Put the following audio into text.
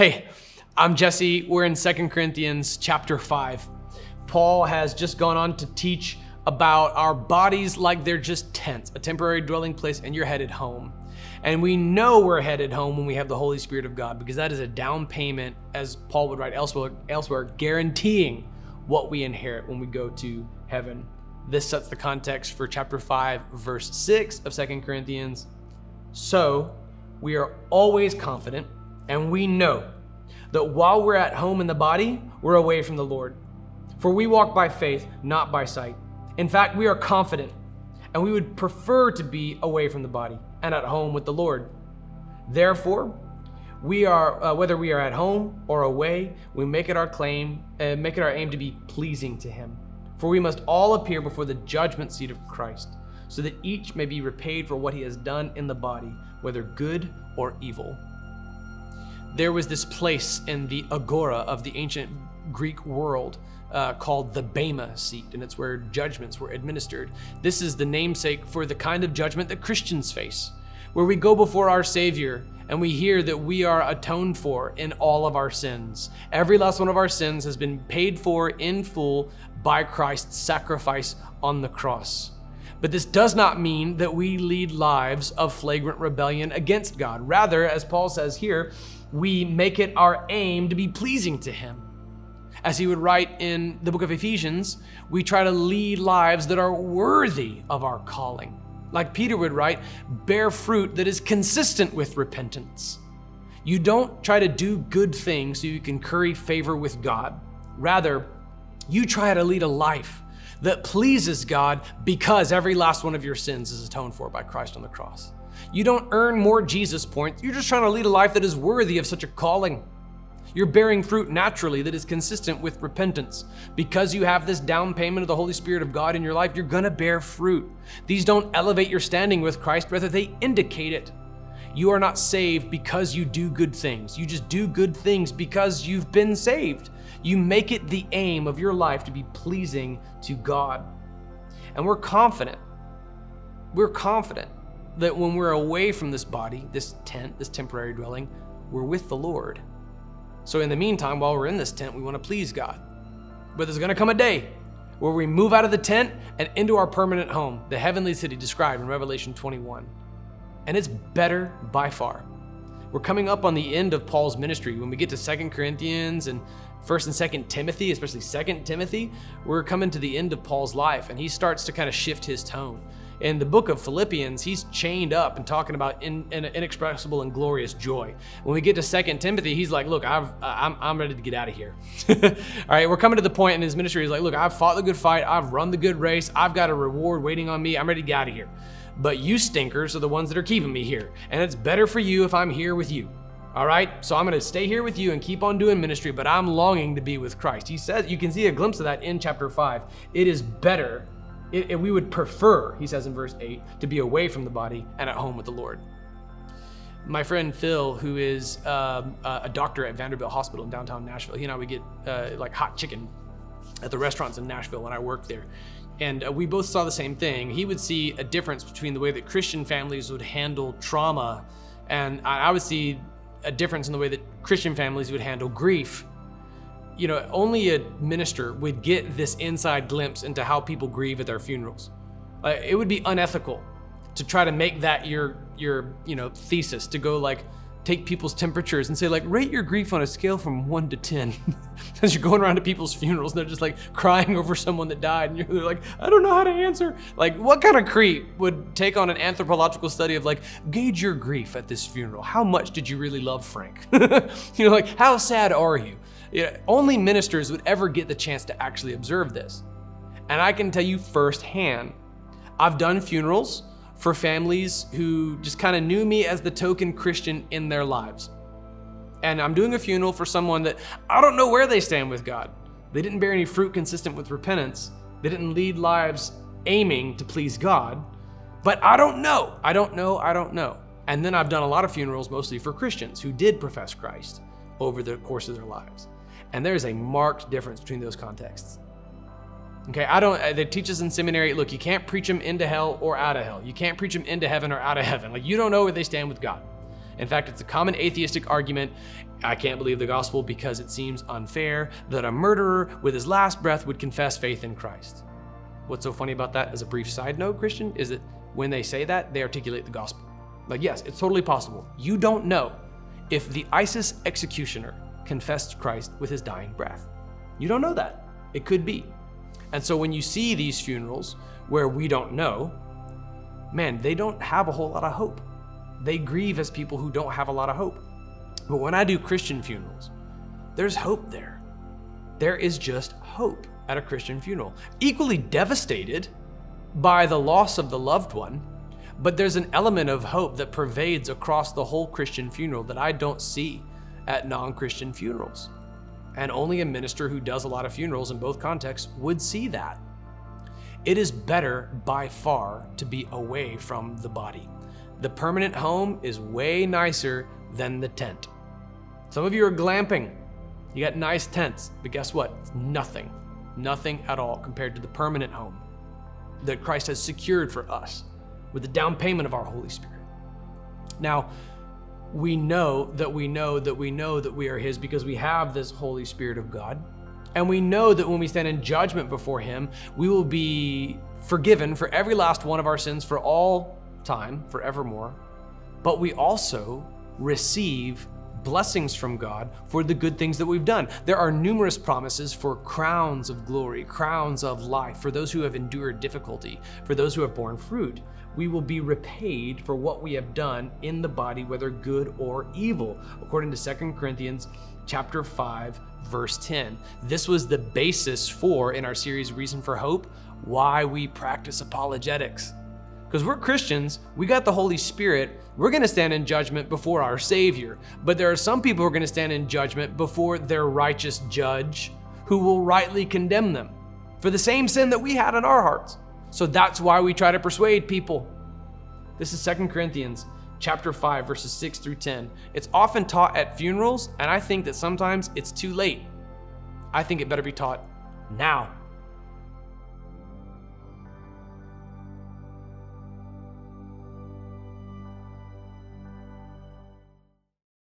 Hey, I'm Jesse. We're in 2 Corinthians chapter 5. Paul has just gone on to teach about our bodies like they're just tents, a temporary dwelling place, and you're headed home. And we know we're headed home when we have the Holy Spirit of God because that is a down payment, as Paul would write elsewhere, elsewhere guaranteeing what we inherit when we go to heaven. This sets the context for chapter 5, verse 6 of 2 Corinthians. So we are always confident and we know that while we're at home in the body, we're away from the Lord. For we walk by faith, not by sight. In fact, we are confident and we would prefer to be away from the body and at home with the Lord. Therefore, we are uh, whether we are at home or away, we make it our claim, uh, make it our aim to be pleasing to Him. For we must all appear before the judgment seat of Christ, so that each may be repaid for what he has done in the body, whether good or evil. There was this place in the agora of the ancient Greek world uh, called the Bema seat, and it's where judgments were administered. This is the namesake for the kind of judgment that Christians face, where we go before our Savior and we hear that we are atoned for in all of our sins. Every last one of our sins has been paid for in full by Christ's sacrifice on the cross. But this does not mean that we lead lives of flagrant rebellion against God. Rather, as Paul says here, we make it our aim to be pleasing to Him. As he would write in the book of Ephesians, we try to lead lives that are worthy of our calling like Peter would write, bear fruit that is consistent with repentance. You don't try to do good things so you can curry favor with God. Rather, you try to lead a life that pleases God because every last one of your sins is atoned for by Christ on the cross. You don't earn more Jesus points, you're just trying to lead a life that is worthy of such a calling. You're bearing fruit naturally that is consistent with repentance. Because you have this down payment of the Holy Spirit of God in your life, you're gonna bear fruit. These don't elevate your standing with Christ, rather, they indicate it. You are not saved because you do good things. You just do good things because you've been saved. You make it the aim of your life to be pleasing to God. And we're confident, we're confident that when we're away from this body, this tent, this temporary dwelling, we're with the Lord. So, in the meantime, while we're in this tent, we want to please God. But there's going to come a day where we move out of the tent and into our permanent home, the heavenly city described in Revelation 21. And it's better by far. We're coming up on the end of Paul's ministry. When we get to Second Corinthians and 1st and 2nd Timothy, especially 2nd Timothy, we're coming to the end of Paul's life and he starts to kind of shift his tone in the book of Philippians, he's chained up and talking about in, in inexpressible and glorious joy. When we get to Second Timothy, he's like, "Look, I've, I'm, I'm ready to get out of here." All right, we're coming to the point in his ministry. He's like, "Look, I've fought the good fight. I've run the good race. I've got a reward waiting on me. I'm ready to get out of here." But you stinkers are the ones that are keeping me here, and it's better for you if I'm here with you. All right, so I'm going to stay here with you and keep on doing ministry, but I'm longing to be with Christ. He says, you can see a glimpse of that in chapter 5. It is better it, it, we would prefer, he says in verse 8, to be away from the body and at home with the Lord. My friend Phil, who is um, a doctor at Vanderbilt Hospital in downtown Nashville, he and I would get uh, like hot chicken at the restaurants in Nashville when I worked there. And uh, we both saw the same thing. He would see a difference between the way that Christian families would handle trauma, and I, I would see a difference in the way that Christian families would handle grief you know, only a minister would get this inside glimpse into how people grieve at their funerals. Uh, it would be unethical to try to make that your your you know thesis to go like take people's temperatures and say like rate your grief on a scale from 1 to 10 as you're going around to people's funerals and they're just like crying over someone that died and you're like i don't know how to answer. Like what kind of creep would take on an anthropological study of like gauge your grief at this funeral? How much did you really love frank? You know like how sad are you? Only ministers would ever get the chance to actually observe this. And I can tell you firsthand, I've done funerals for families who just kind of knew me as the token Christian in their lives. And I'm doing a funeral for someone that I don't know where they stand with God. They didn't bear any fruit consistent with repentance. They didn't lead lives aiming to please God. But I don't know. I don't know. I don't know. And then I've done a lot of funerals mostly for Christians who did profess Christ over the course of their lives. And there's a marked difference between those contexts. Okay, I don't, uh, they teach us in seminary look, you can't preach them into hell or out of hell. You can't preach them into heaven or out of heaven. Like, you don't know where they stand with God. In fact, it's a common atheistic argument. I can't believe the gospel because it seems unfair that a murderer with his last breath would confess faith in Christ. What's so funny about that, as a brief side note, Christian, is that when they say that, they articulate the gospel. Like, yes, it's totally possible. You don't know if the ISIS executioner confessed Christ with his dying breath. You don't know that. It could be. And so when you see these funerals where we don't know, man, they don't have a whole lot of hope. They grieve as people who don't have a lot of hope. But when I do Christian funerals, there's hope there. There is just hope at a Christian funeral. Equally devastated by the loss of the loved one, but there's an element of hope that pervades across the whole Christian funeral that I don't see at non Christian funerals. And only a minister who does a lot of funerals in both contexts would see that. It is better by far to be away from the body. The permanent home is way nicer than the tent. Some of you are glamping. You got nice tents, but guess what? It's nothing. Nothing at all compared to the permanent home that Christ has secured for us with the down payment of our Holy Spirit. Now, we know that we know that we know that we are His because we have this Holy Spirit of God. And we know that when we stand in judgment before Him, we will be forgiven for every last one of our sins for all time, forevermore. But we also receive blessings from God for the good things that we've done. There are numerous promises for crowns of glory, crowns of life, for those who have endured difficulty, for those who have borne fruit. We will be repaid for what we have done in the body, whether good or evil, according to 2 Corinthians chapter 5, verse 10. This was the basis for, in our series Reason for Hope, why we practice apologetics because we're Christians, we got the Holy Spirit, we're to stand in judgment before our Savior. But there are some people who are to stand in judgment before their righteous judge who will rightly condemn them for the same sin that we had in our hearts. So that's why we try to persuade people. This is Second Corinthians chapter 5 verses 6 through 10. It's often taught at funerals and I think that sometimes it's too late. I think it better be taught now